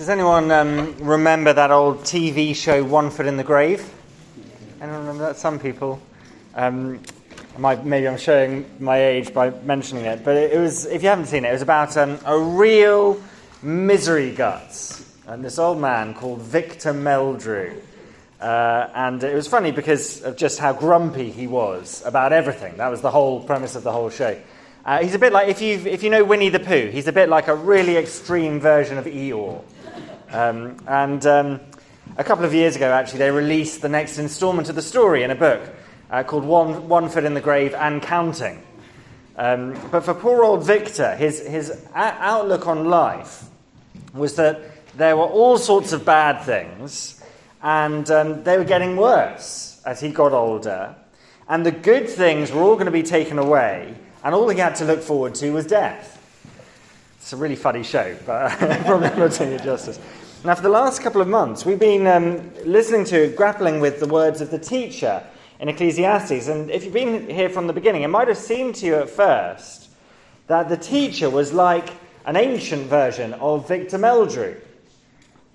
Does anyone um, remember that old TV show One Foot in the Grave? Anyone remember that? Some people. Um, might, maybe I'm showing my age by mentioning it, but it, it was, if you haven't seen it, it was about um, a real misery guts. And this old man called Victor Meldrew. Uh, and it was funny because of just how grumpy he was about everything. That was the whole premise of the whole show. Uh, he's a bit like, if, you if you know Winnie the Pooh, he's a bit like a really extreme version of Eeyore. Um, and um, a couple of years ago, actually, they released the next installment of the story in a book uh, called One, One Foot in the Grave and Counting. Um, but for poor old Victor, his, his a- outlook on life was that there were all sorts of bad things, and um, they were getting worse as he got older. And the good things were all going to be taken away, and all he had to look forward to was death. It's a really funny show, but probably not doing it justice. Now, for the last couple of months, we've been um, listening to, grappling with the words of the teacher in Ecclesiastes. And if you've been here from the beginning, it might have seemed to you at first that the teacher was like an ancient version of Victor Meldrew,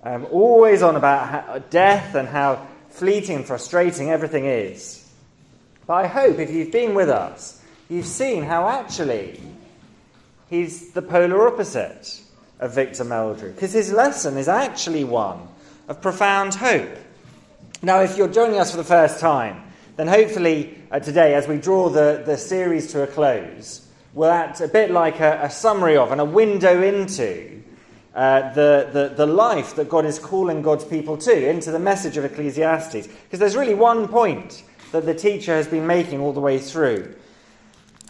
um, always on about death and how fleeting and frustrating everything is. But I hope if you've been with us, you've seen how actually he's the polar opposite of Victor Meldrew, because his lesson is actually one of profound hope. Now, if you're joining us for the first time, then hopefully uh, today, as we draw the, the series to a close, we'll act a bit like a, a summary of and a window into uh, the, the, the life that God is calling God's people to, into the message of Ecclesiastes. Because there's really one point that the teacher has been making all the way through.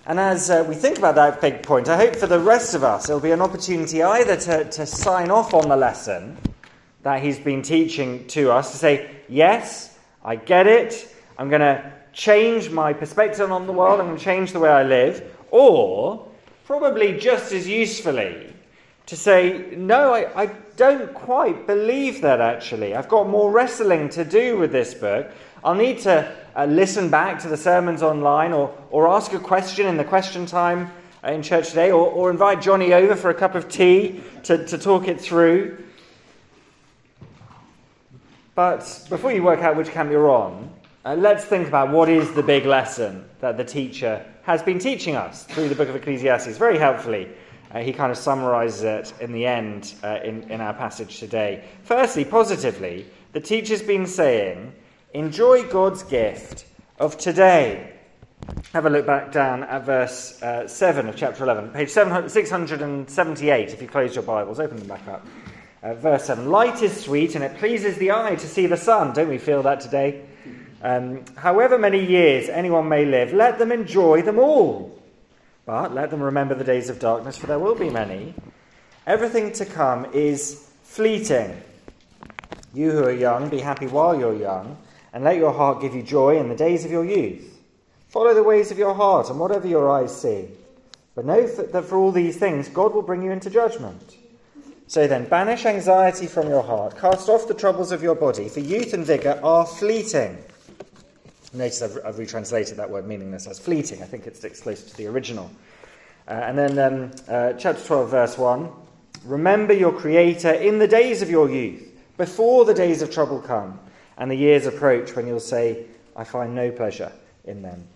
And as uh, we think about that big point, I hope for the rest of us it'll be an opportunity either to, to sign off on the lesson that he's been teaching to us, to say, Yes, I get it. I'm going to change my perspective on the world. I'm going to change the way I live. Or, probably just as usefully, to say, No, I, I don't quite believe that actually. I've got more wrestling to do with this book. I'll need to uh, listen back to the sermons online or, or ask a question in the question time uh, in church today or, or invite Johnny over for a cup of tea to, to talk it through. But before you work out which camp you're on, uh, let's think about what is the big lesson that the teacher has been teaching us through the book of Ecclesiastes. Very helpfully, uh, he kind of summarizes it in the end uh, in, in our passage today. Firstly, positively, the teacher's been saying, enjoy God's gift of today. Have a look back down at verse uh, 7 of chapter 11, page 678, if you close your Bibles, open them back up. Uh, verse 7 Light is sweet and it pleases the eye to see the sun. Don't we feel that today? Um, however many years anyone may live, let them enjoy them all. But let them remember the days of darkness, for there will be many. Everything to come is fleeting. You who are young, be happy while you're young, and let your heart give you joy in the days of your youth. Follow the ways of your heart and whatever your eyes see. But know that for all these things, God will bring you into judgment. So then, banish anxiety from your heart, cast off the troubles of your body, for youth and vigour are fleeting. Notice I've, I've, retranslated that word meaningless as fleeting. I think it sticks closer to the original. Uh, and then um, uh, chapter 12, verse 1 Remember your Creator in the days of your youth, before the days of trouble come, and the years approach when you'll say, I find no pleasure in them.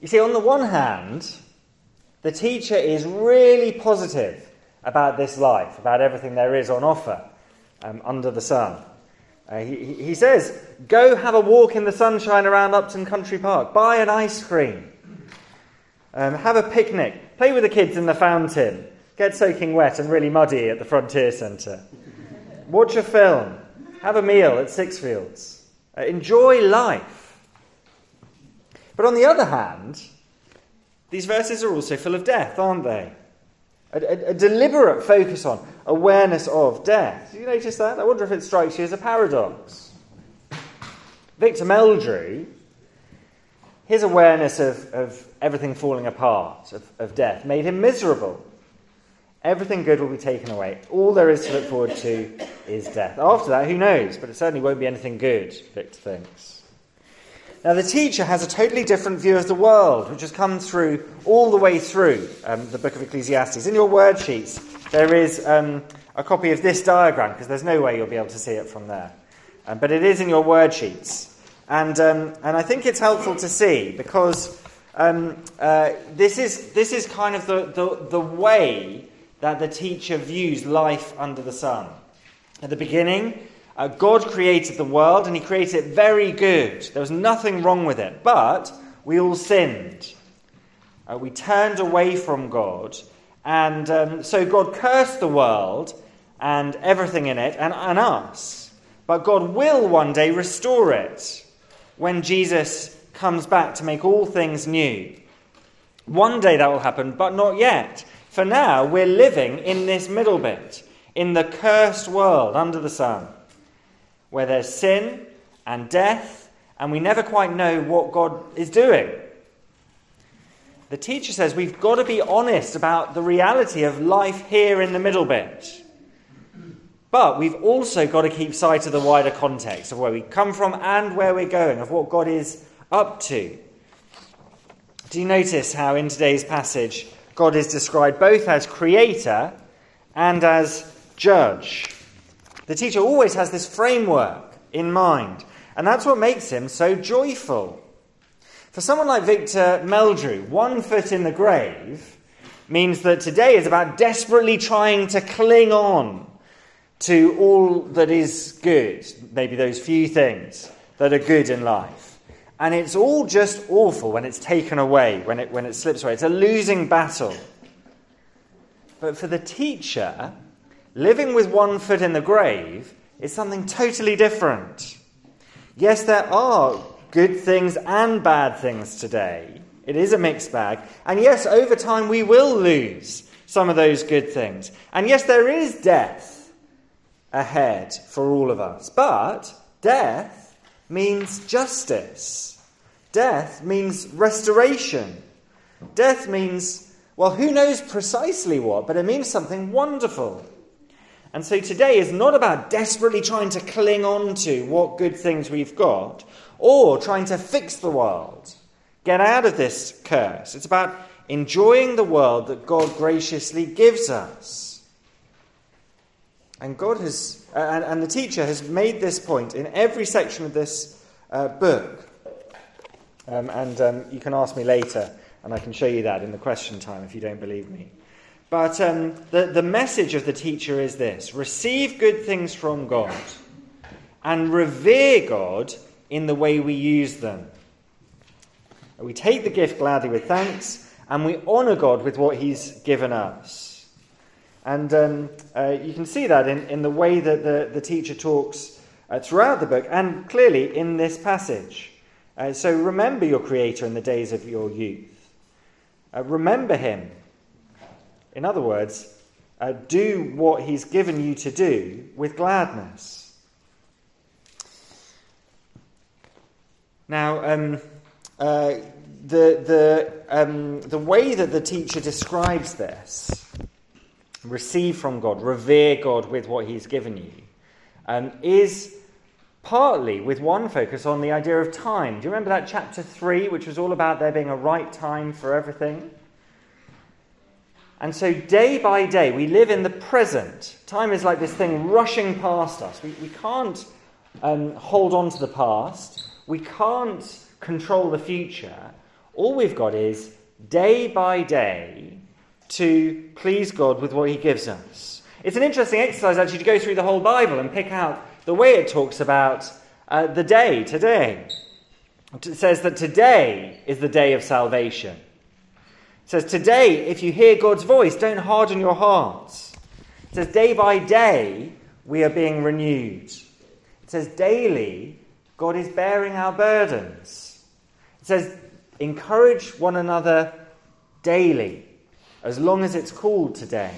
You see, on the one hand, the teacher is really positive about this life, about everything there is on offer um, under the sun. Uh, he, he says, Go have a walk in the sunshine around Upton Country Park, buy an ice cream, um, have a picnic, play with the kids in the fountain, get soaking wet and really muddy at the Frontier Centre, watch a film, have a meal at Sixfields, uh, enjoy life. But on the other hand, these verses are also full of death, aren't they? A, a, a, deliberate focus on awareness of death. Do you notice that? I wonder if it strikes you as a paradox. Victor Meldrew, his awareness of, of everything falling apart, of, of death, made him miserable. Everything good will be taken away. All there is to look forward to is death. After that, who knows? But it certainly won't be anything good, Victor thinks. Now, the teacher has a totally different view of the world, which has come through all the way through um, the book of Ecclesiastes. In your word sheets, there is um, a copy of this diagram, because there's no way you'll be able to see it from there. Um, but it is in your word sheets. And, um, and I think it's helpful to see because um, uh, this, is, this is kind of the, the, the way that the teacher views life under the sun. At the beginning, uh, God created the world and he created it very good. There was nothing wrong with it. But we all sinned. Uh, we turned away from God. And um, so God cursed the world and everything in it and, and us. But God will one day restore it when Jesus comes back to make all things new. One day that will happen, but not yet. For now, we're living in this middle bit, in the cursed world under the sun, where there's sin and death, and we never quite know what God is doing. The teacher says we've got to be honest about the reality of life here in the middle bit. But we've also got to keep sight of the wider context of where we come from and where we're going, of what God is up to. Do you notice how in today's passage God is described both as creator and as judge. The teacher always has this framework in mind, and that's what makes him so joyful. For someone like Victor Meldrew, one foot in the grave means that today is about desperately trying to cling on to all that is good, maybe those few things that are good in life. And it's all just awful when it's taken away, when it, when it slips away. It's a losing battle. But for the teacher, living with one foot in the grave is something totally different. Yes, there are good things and bad things today. It is a mixed bag. And yes, over time we will lose some of those good things. And yes, there is death ahead for all of us. But death means justice. Death means restoration. Death means, well, who knows precisely what, but it means something wonderful. And so today is not about desperately trying to cling on to what good things we've got or trying to fix the world, get out of this curse. It's about enjoying the world that God graciously gives us. And God has and, and, the teacher has made this point in every section of this uh, book. Um, and um, you can ask me later, and I can show you that in the question time if you don't believe me. But um, the, the message of the teacher is this receive good things from God and revere God in the way we use them. We take the gift gladly with thanks, and we honour God with what He's given us. And um, uh, you can see that in, in the way that the, the teacher talks uh, throughout the book and clearly in this passage. Uh, so remember your Creator in the days of your youth. Uh, remember Him. In other words, uh, do what He's given you to do with gladness. Now, um, uh, the, the, um, the way that the teacher describes this receive from God, revere God with what He's given you, um, is partly with one focus on the idea of time. Do you remember that chapter 3, which was all about there being a right time for everything? And so, day by day, we live in the present. Time is like this thing rushing past us. We, we can't um, hold on to the past, we can't control the future. All we've got is day by day to please God with what He gives us. It's an interesting exercise, actually, to go through the whole Bible and pick out the way it talks about uh, the day, today. It says that today is the day of salvation. It says, Today, if you hear God's voice, don't harden your hearts. It says, Day by day, we are being renewed. It says, Daily, God is bearing our burdens. It says, Encourage one another daily as long as it's called today.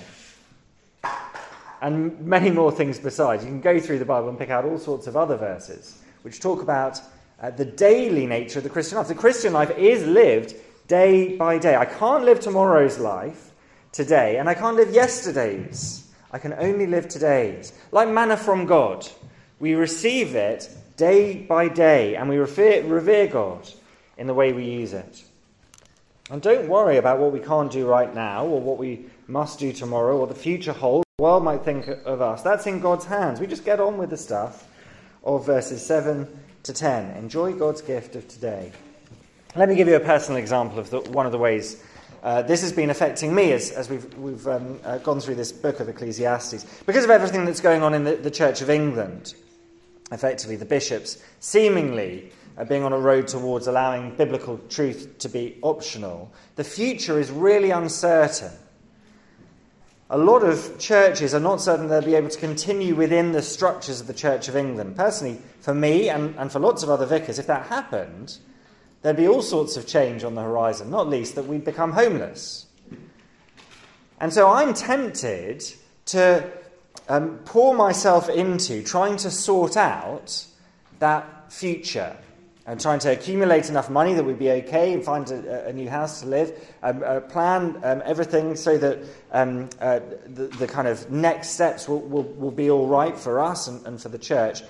And many more things besides. You can go through the Bible and pick out all sorts of other verses which talk about uh, the daily nature of the Christian life. The Christian life is lived day by day. I can't live tomorrow's life today, and I can't live yesterday's. I can only live today's. Like manna from God, we receive it day by day, and we revere, revere God in the way we use it. And don't worry about what we can't do right now or what we must do tomorrow or the future holds, the world might think of us. That's in God's hands. We just get on with the stuff of verses 7 to 10. Enjoy God's gift of today. Let me give you a personal example of the, one of the ways uh, this has been affecting me as, as we've, we've um, uh, gone through this book of Ecclesiastes. Because of everything that's going on in the, the Church of England, effectively, the bishops seemingly uh, being on a road towards allowing biblical truth to be optional, the future is really uncertain. A lot of churches are not certain they'll be able to continue within the structures of the Church of England. Personally, for me and, and for lots of other vicars, if that happened, there'd be all sorts of change on the horizon, not least that we'd become homeless. And so I'm tempted to um, pour myself into trying to sort out that future and trying to accumulate enough money that we'd be okay and find a, a new house to live, um, uh, plan um, everything so that um, uh, the, the, kind of next steps will, will, will be all right for us and, and for the church.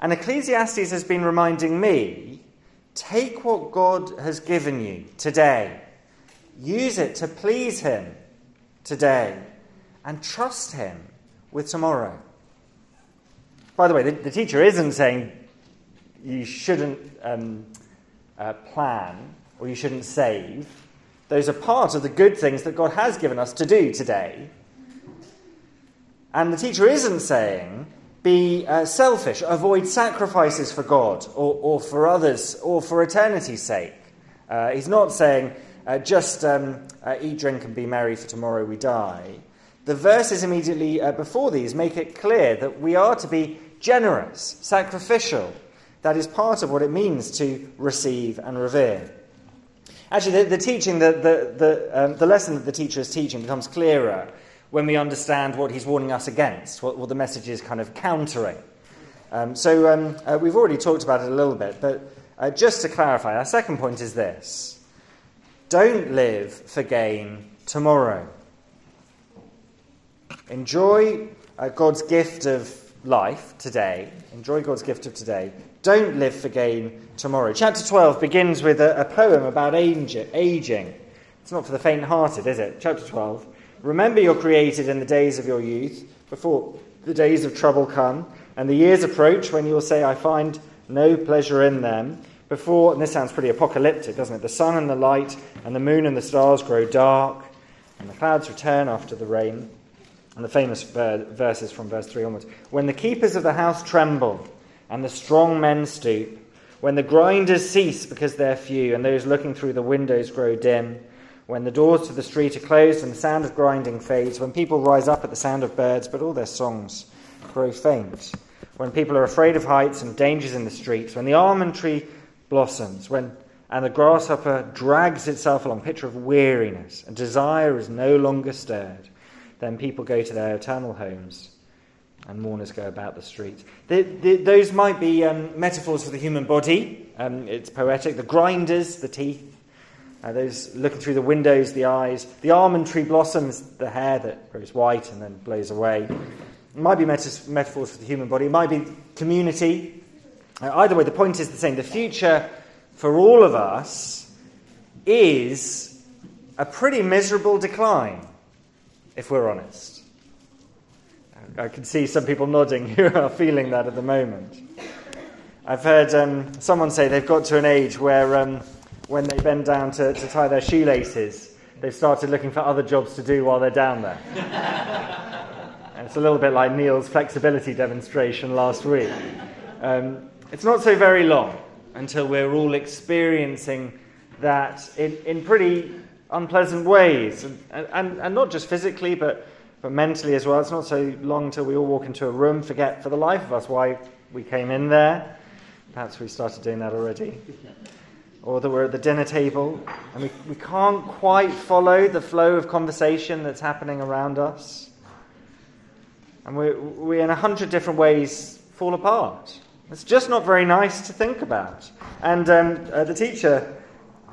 And Ecclesiastes has been reminding me Take what God has given you today, use it to please Him today, and trust Him with tomorrow. By the way, the, the teacher isn't saying you shouldn't um, uh, plan or you shouldn't save. Those are part of the good things that God has given us to do today. And the teacher isn't saying be uh, selfish, avoid sacrifices for God or, or, for others or for eternity's sake. Uh, he's not saying uh, just um, uh, eat, drink, and be merry, for tomorrow we die. The verses immediately uh, before these make it clear that we are to be generous, sacrificial. That is part of what it means to receive and revere. Actually, the, the teaching, the, the, the, um, the lesson that the teacher is teaching becomes clearer when we understand what he's warning us against, what, what the message is kind of countering. Um, so um, uh, we've already talked about it a little bit, but uh, just to clarify, our second point is this don't live for gain tomorrow. Enjoy uh, God's gift of life today. Enjoy God's gift of today. Don't live for gain tomorrow. Chapter 12 begins with a, a poem about aging. It's not for the faint hearted, is it? Chapter 12. Remember you're created in the days of your youth, before the days of trouble come, and the years approach when you'll say, I find no pleasure in them. Before, and this sounds pretty apocalyptic, doesn't it? The sun and the light, and the moon and the stars grow dark, and the clouds return after the rain. And the famous verses from verse 3 onwards. When the keepers of the house tremble, and the strong men stoop, when the grinders cease because they're few, and those looking through the windows grow dim, when the doors to the street are closed and the sound of grinding fades, when people rise up at the sound of birds, but all their songs grow faint, when people are afraid of heights and dangers in the streets, when the almond tree blossoms, when and the grasshopper drags itself along, picture of weariness, and desire is no longer stirred, then people go to their eternal homes and mourners go about the streets. The, the, those might be um, metaphors for the human body. Um, it's poetic. The grinders, the teeth, uh, those looking through the windows, the eyes. The almond tree blossoms, the hair that grows white and then blows away. It might be metaphors for the human body. It might be community. Uh, either way, the point is the same. The future for all of us is a pretty miserable decline, if we're honest. I can see some people nodding who are feeling that at the moment. I've heard um, someone say they've got to an age where um, when they bend down to, to tie their shoelaces, they've started looking for other jobs to do while they're down there. and it's a little bit like Neil's flexibility demonstration last week. Um, it's not so very long until we're all experiencing that in, in pretty unpleasant ways, and, and, and not just physically, but, but mentally as well. It's not so long until we all walk into a room, forget for the life of us why we came in there. Perhaps we started doing that already or that we're at the dinner table and we, we can't quite follow the flow of conversation that's happening around us. And we, we in a hundred different ways, fall apart. It's just not very nice to think about. And um, uh, the teacher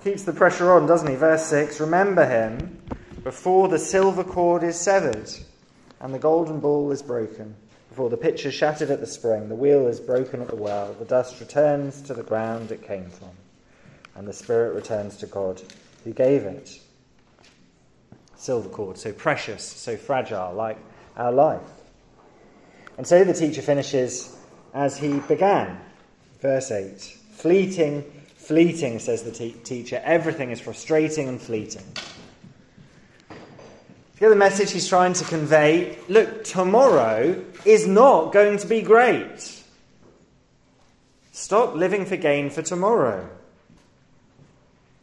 keeps the pressure on, doesn't he? Verse 6 Remember him before the silver cord is severed and the golden ball is broken, before the pitcher shattered at the spring, the wheel is broken at the well, the dust returns to the ground it came from and the spirit returns to God who gave it. silver cord, so precious, so fragile, like our life. And so the teacher finishes as he began. Verse 8 Fleeting, fleeting, says the te- teacher. Everything is frustrating and fleeting. The message he's trying to convey? Look, tomorrow is not going to be great. Stop living for gain for tomorrow.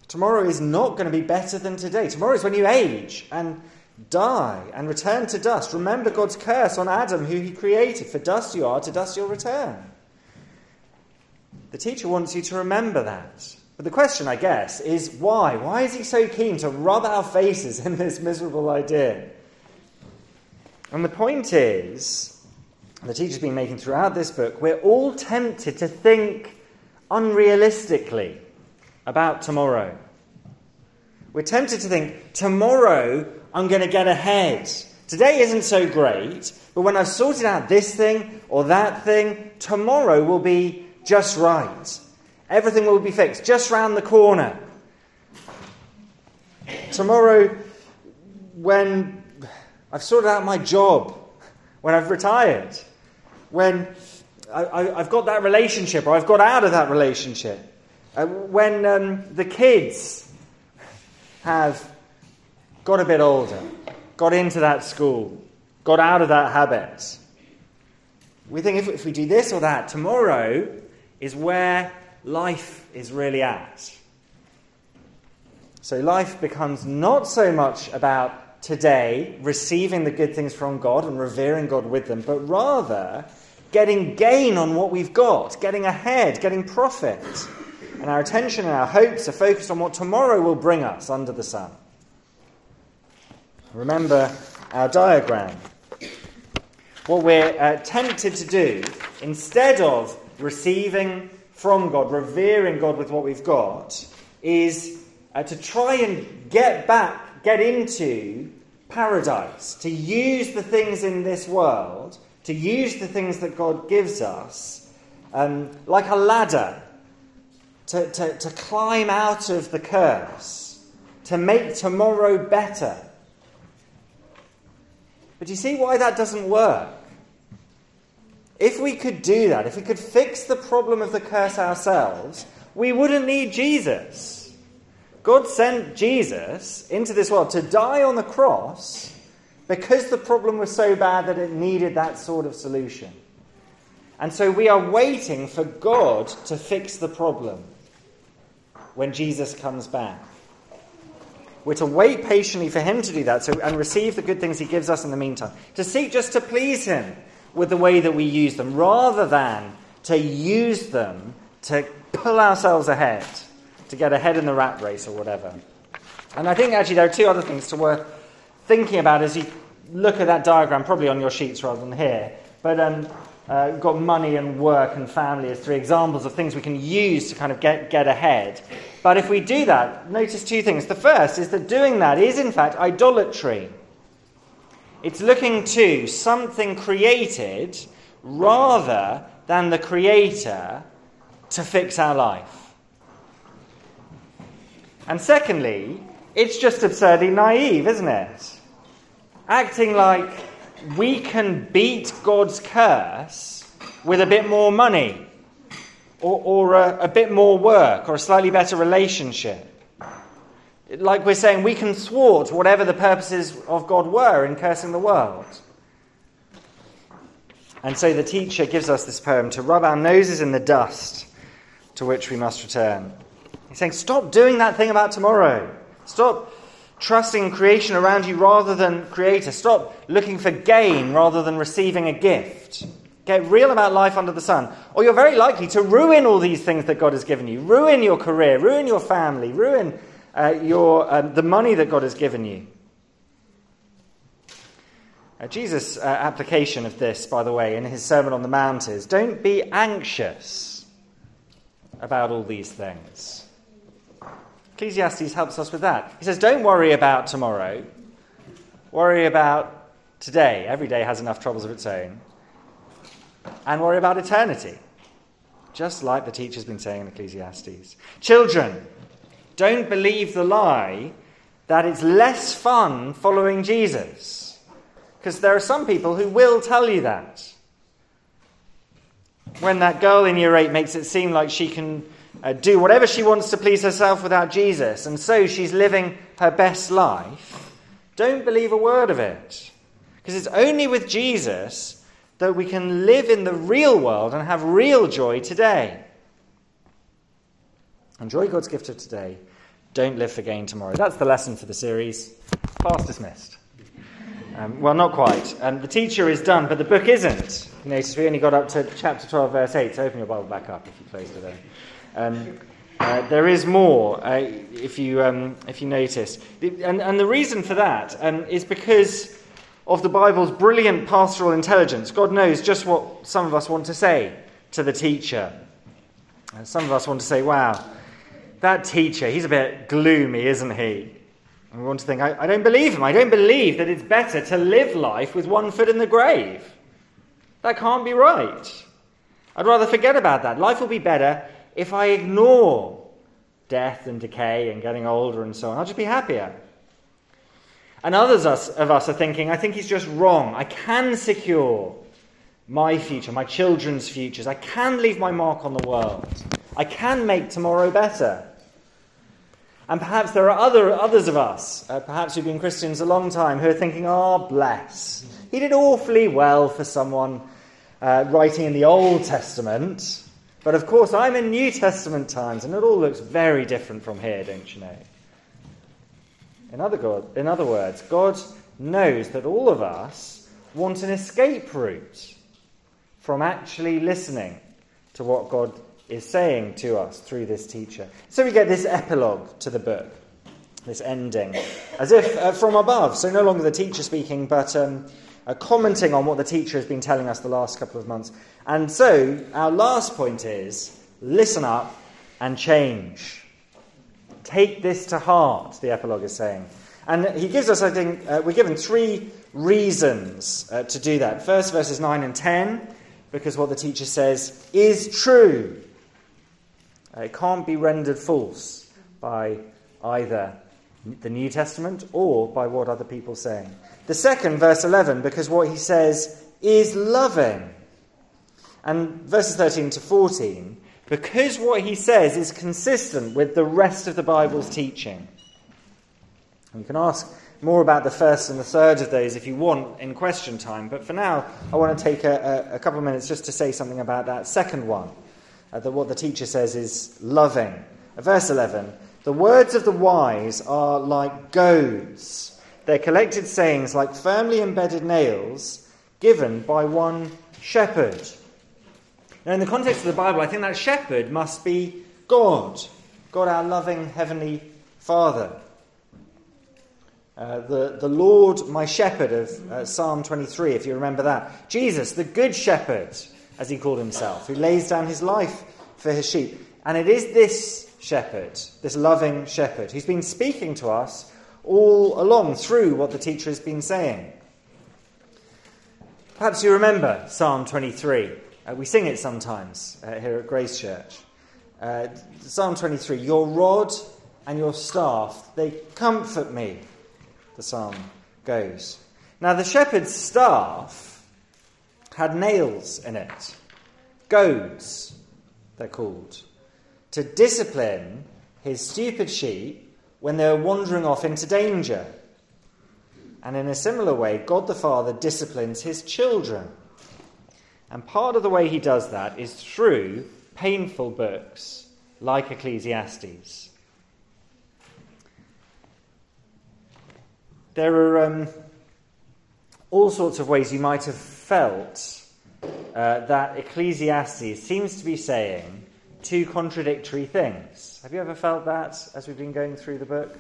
Tomorrow is not going to be better than today. Tomorrow is when you age and die and return to dust. Remember God's curse on Adam, who he created. For dust you are, to dust you'll return. The teacher wants you to remember that. But the question, I guess, is why? Why is he so keen to rub our faces in this miserable idea? And the point is, the teacher's been making throughout this book, we're all tempted to think unrealistically about tomorrow. We're tempted to think, tomorrow I'm going to get ahead. Today isn't so great, but when I've sorted out this thing or that thing, tomorrow will be just right. Everything will be fixed just round the corner. Tomorrow, when I've sorted out my job, when I've retired, when I, have got that relationship or I've got out of that relationship, uh, when um, the kids have got a bit older, got into that school, got out of that habit. We think if, if we do this or that, tomorrow is where life is really at. So life becomes not so much about today receiving the good things from God and revering God with them, but rather getting gain on what we've got, getting ahead, getting profit and our attention and our hopes are focused on what tomorrow will bring us under the sun. Remember our diagram. What we're uh, tempted to do, instead of receiving from God, revering God with what we've got, is uh, to try and get back, get into paradise, to use the things in this world, to use the things that God gives us, um, like a ladder to, to, to climb out of the curse, to make tomorrow better. But you see why that doesn't work? If we could do that, if we could fix the problem of the curse ourselves, we wouldn't need Jesus. God sent Jesus into this world to die on the cross because the problem was so bad that it needed that sort of solution. And so we are waiting for God to fix the problem when Jesus comes back. We're to wait patiently for him to do that so, and receive the good things he gives us in the meantime. To seek just to please him with the way that we use them, rather than to use them to pull ourselves ahead, to get ahead in the rat race or whatever. And I think actually there are two other things to worth thinking about as you look at that diagram, probably on your sheets rather than here. But um, uh, we've got money and work and family as three examples of things we can use to kind of get, get ahead. But if we do that, notice two things. The first is that doing that is, in fact, idolatry. It's looking to something created rather than the Creator to fix our life. And secondly, it's just absurdly naive, isn't it? Acting like we can beat God's curse with a bit more money or, or a, a bit more work or a slightly better relationship. Like we're saying, we can thwart whatever the purposes of God were in cursing the world. And so the teacher gives us this poem to rub our noses in the dust to which we must return. He's saying, Stop doing that thing about tomorrow. Stop trusting creation around you rather than creator. Stop looking for gain rather than receiving a gift. Get real about life under the sun. Or you're very likely to ruin all these things that God has given you. Ruin your career, ruin your family, ruin uh, your, um, the money that God has given you. Uh, Jesus' uh, application of this, by the way, in his Sermon on the Mount is don't be anxious about all these things. Ecclesiastes helps us with that. He says, Don't worry about tomorrow, worry about today. Every day has enough troubles of its own. And worry about eternity, just like the teacher's been saying in Ecclesiastes. Children, don't believe the lie that it's less fun following Jesus. Because there are some people who will tell you that. When that girl in year 8 makes it seem like she can uh, do whatever she wants to please herself without Jesus, and so she's living her best life, don't believe a word of it. Because it's only with Jesus that we can live in the real world and have real joy today. Enjoy God's gift of today. Don't live for gain tomorrow. That's the lesson for the series. Class dismissed. Um, well, not quite. Um, the teacher is done, but the book isn't. You notice we only got up to chapter 12, verse 8, so open your Bible back up if you closed it there. Um, uh, there is more, uh, if, you, um, if you notice. And, and, the reason for that um, is because of the Bible's brilliant pastoral intelligence. God knows just what some of us want to say to the teacher. And some of us want to say, wow, that teacher, he's a bit gloomy, isn't he? And we want to think, I, I don't believe him. I don't believe that it's better to live life with one foot in the grave. That can't be right. I'd rather forget about that. Life will be better if I ignore death and decay and getting older and so on. I'll just be happier. And others of us are thinking, I think he's just wrong. I can secure my future, my children's futures. I can leave my mark on the world. I can make tomorrow better. And perhaps there are other, others of us, uh, perhaps who've been Christians a long time, who are thinking, oh, bless. He did awfully well for someone uh, writing in the Old Testament. But of course, I'm in New Testament times, and it all looks very different from here, don't you know? In other, God, in other words, God knows that all of us want an escape route from actually listening to what God is saying to us through this teacher. So we get this epilogue to the book, this ending, as if uh, from above. So no longer the teacher speaking, but um, uh, commenting on what the teacher has been telling us the last couple of months. And so our last point is listen up and change. Take this to heart, the epilogue is saying. And he gives us, I think, uh, we're given three reasons uh, to do that. First, verses 9 and 10, because what the teacher says is true. Uh, it can't be rendered false by either the New Testament or by what other people say. The second, verse 11, because what he says is loving. And verses 13 to 14, because what he says is consistent with the rest of the Bible's teaching. You can ask more about the first and the third of those if you want in question time, but for now, I want to take a, a couple of minutes just to say something about that second one uh, that what the teacher says is loving. Uh, verse 11 The words of the wise are like goads, they're collected sayings like firmly embedded nails given by one shepherd. Now, in the context of the Bible, I think that shepherd must be God, God, our loving heavenly Father. Uh, the, the Lord, my shepherd of uh, Psalm 23, if you remember that. Jesus, the good shepherd, as he called himself, who lays down his life for his sheep. And it is this shepherd, this loving shepherd, who's been speaking to us all along through what the teacher has been saying. Perhaps you remember Psalm 23. Uh, we sing it sometimes uh, here at Grace Church. Uh, Psalm 23 Your rod and your staff, they comfort me, the psalm goes. Now, the shepherd's staff had nails in it, goads, they're called, to discipline his stupid sheep when they were wandering off into danger. And in a similar way, God the Father disciplines his children. And part of the way he does that is through painful books like Ecclesiastes. There are um, all sorts of ways you might have felt uh, that Ecclesiastes seems to be saying two contradictory things. Have you ever felt that as we've been going through the book?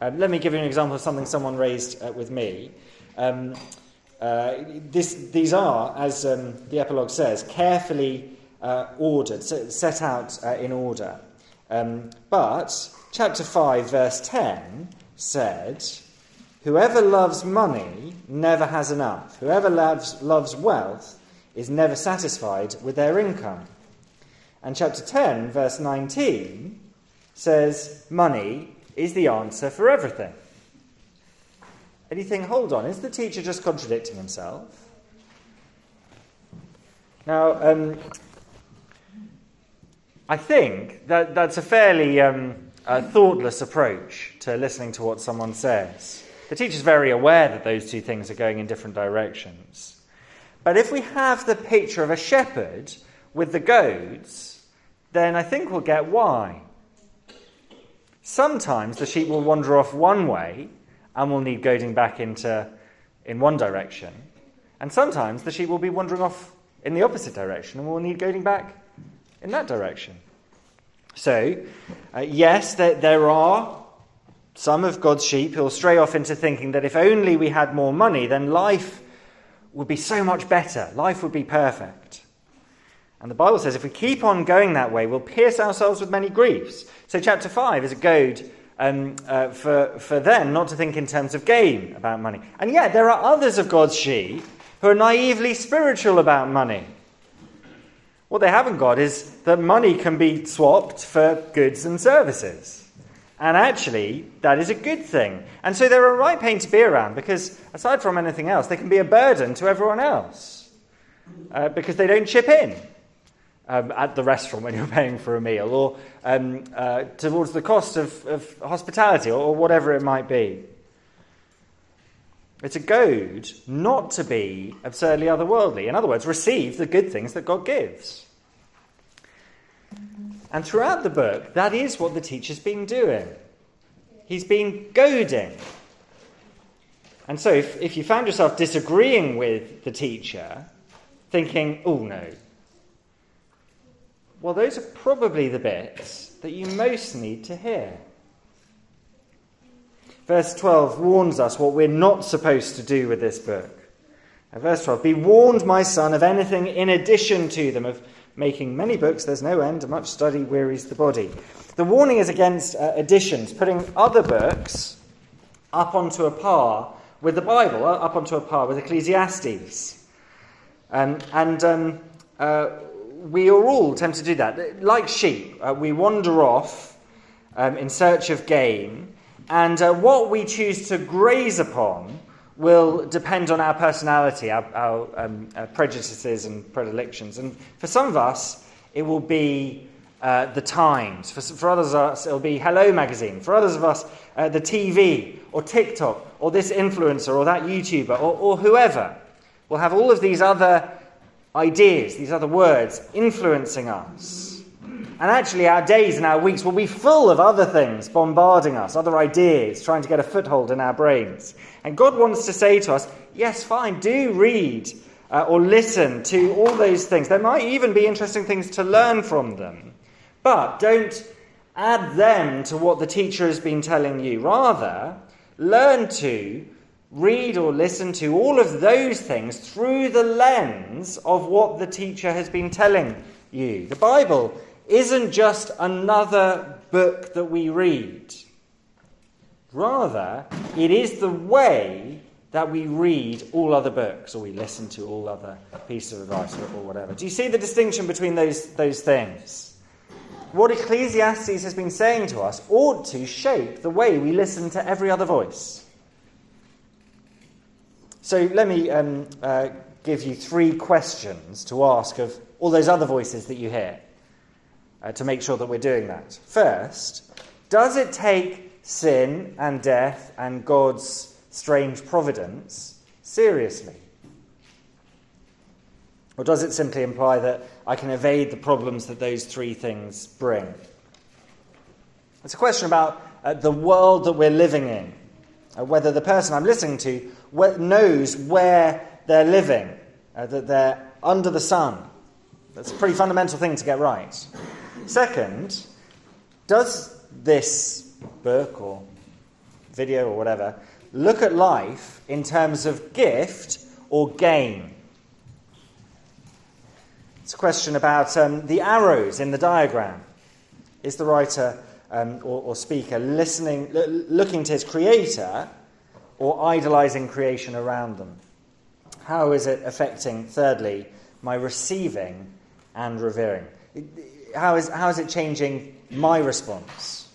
Um, let me give you an example of something someone raised uh, with me. Um, uh, this, these are, as um, the epilogue says, carefully uh, ordered, set out uh, in order. Um, but chapter 5, verse 10 said, Whoever loves money never has enough. Whoever loves, loves wealth is never satisfied with their income. And chapter 10, verse 19, says money is the answer for everything. And you think, hold on, is the teacher just contradicting himself? Now, um, I think that that's a fairly um, uh, thoughtless approach to listening to what someone says. The teacher's very aware that those two things are going in different directions. But if we have the picture of a shepherd with the goads, then I think we'll get why. Sometimes the sheep will wander off one way and will need goading back into in one direction. And sometimes the sheep will be wandering off in the opposite direction and will need goading back in that direction. So, uh, yes, there, there are some of God's sheep who will stray off into thinking that if only we had more money, then life would be so much better. Life would be perfect. And the Bible says if we keep on going that way, we'll pierce ourselves with many griefs. So, chapter 5 is a goad um, uh, for, for them not to think in terms of gain about money. And yet, there are others of God's sheep who are naively spiritual about money. What they haven't got is that money can be swapped for goods and services. And actually, that is a good thing. And so they're a right pain to be around because, aside from anything else, they can be a burden to everyone else uh, because they don't chip in um, at the restaurant when you're paying for a meal or um, uh, towards the cost of, of hospitality or, or whatever it might be. It's a goad not to be absurdly otherworldly. In other words, receive the good things that God gives. And throughout the book, that is what the teacher's been doing. He's been goading. And so, if, if you found yourself disagreeing with the teacher, thinking, oh no, well, those are probably the bits that you most need to hear. Verse 12 warns us what we're not supposed to do with this book. verse 12 Be warned, my son, of anything in addition to them, of making many books, there's no end, much study wearies the body. The warning is against uh, additions, putting other books up onto a par with the Bible, uh, up onto a par with Ecclesiastes. Um, and um, uh, we are all tempted to do that. Like sheep, uh, we wander off um, in search of gain, and uh, what we choose to graze upon will depend on our personality, our, our, um, our, prejudices and predilections. And for some of us, it will be uh, the Times. For, for others of us, it'll be Hello Magazine. For others of us, uh, the TV or TikTok or this influencer or that YouTuber or, or whoever will have all of these other ideas, these other words influencing us. And actually, our days and our weeks will be full of other things bombarding us, other ideas, trying to get a foothold in our brains. And God wants to say to us, yes, fine, do read uh, or listen to all those things. There might even be interesting things to learn from them. But don't add them to what the teacher has been telling you. Rather, learn to read or listen to all of those things through the lens of what the teacher has been telling you. The Bible isn't just another book that we read. Rather, it is the way that we read all other books or we listen to all other pieces of advice or, or whatever. Do you see the distinction between those, those things? What Ecclesiastes has been saying to us ought to shape the way we listen to every other voice. So let me um, uh, give you three questions to ask of all those other voices that you hear uh, to make sure that we're doing that. First, does it take sin and death and God's strange providence seriously? Or does it simply imply that I can evade the problems that those three things bring? It's a question about uh, the world that we're living in, uh, whether the person I'm listening to knows where they're living, uh, that they're under the sun. That's a pretty fundamental thing to get right. Second, does this book or video or whatever look at life in terms of gift or gain? It's a question about um, the arrows in the diagram. Is the writer um, or, or, speaker listening, l- looking to his creator or idolizing creation around them? How is it affecting, thirdly, my receiving and revering? How is, how is it changing my response?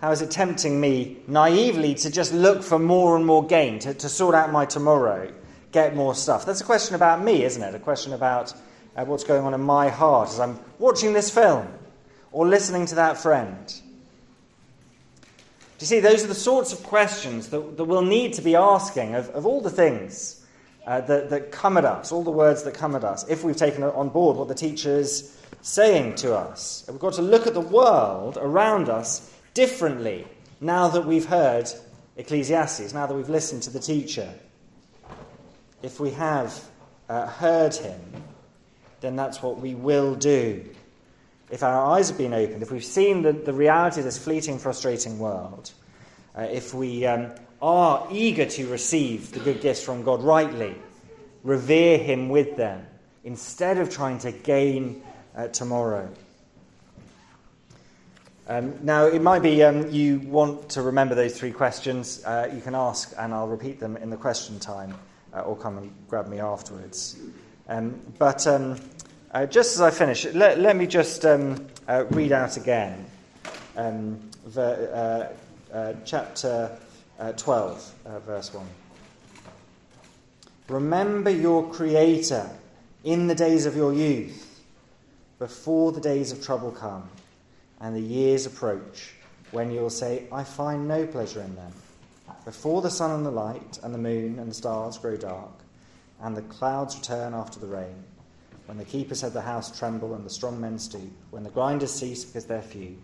How is it tempting me naively to just look for more and more gain, to, to sort out my tomorrow, get more stuff? That's a question about me, isn't it? A question about uh, what's going on in my heart as I'm watching this film or listening to that friend. Do you see, those are the sorts of questions that, that we'll need to be asking of, of all the things uh, that, that come at us, all the words that come at us, if we've taken on board what the teacher's saying to us. We've got to look at the world around us differently now that we've heard Ecclesiastes, now that we've listened to the teacher. If we have uh, heard him, then that's what we will do if our eyes have been opened, if we've seen the, the reality of this fleeting, frustrating world, uh, if we um, are eager to receive the good gifts from God rightly, revere Him with them, instead of trying to gain uh, tomorrow. Um, now, it might be um, you want to remember those three questions. Uh, you can ask, and I'll repeat them in the question time, uh, or come and grab me afterwards. Um, but um, uh, just as I finish, let, let me just um, uh, read out again um, ver, uh, chapter uh, 12, uh, verse 1. Remember your Creator in the days of your youth, before the days of trouble come and the years approach, when you'll say, I find no pleasure in them. Before the sun and the light and the moon and the stars grow dark, and the clouds return after the rain when the keepers of the house tremble and the strong men stoop, when the grinders cease because they're few,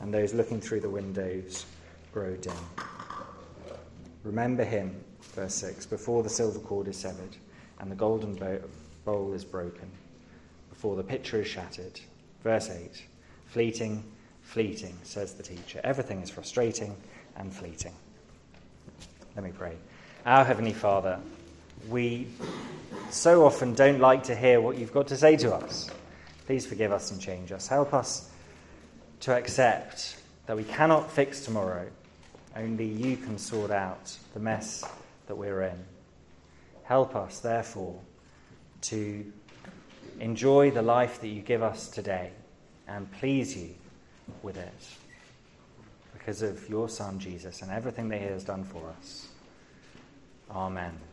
and those looking through the windows grow dim. Remember him, verse 6, before the silver cord is severed and the golden bowl is broken, before the pitcher is shattered. Verse 8, fleeting, fleeting, says the teacher. Everything is frustrating and fleeting. Let me pray. Our Heavenly Father, we so often don't like to hear what you've got to say to us. Please forgive us and change us. Help us to accept that we cannot fix tomorrow. Only you can sort out the mess that we're in. Help us, therefore, to enjoy the life that you give us today and please you with it because of your Son, Jesus, and everything that he has done for us. Amen.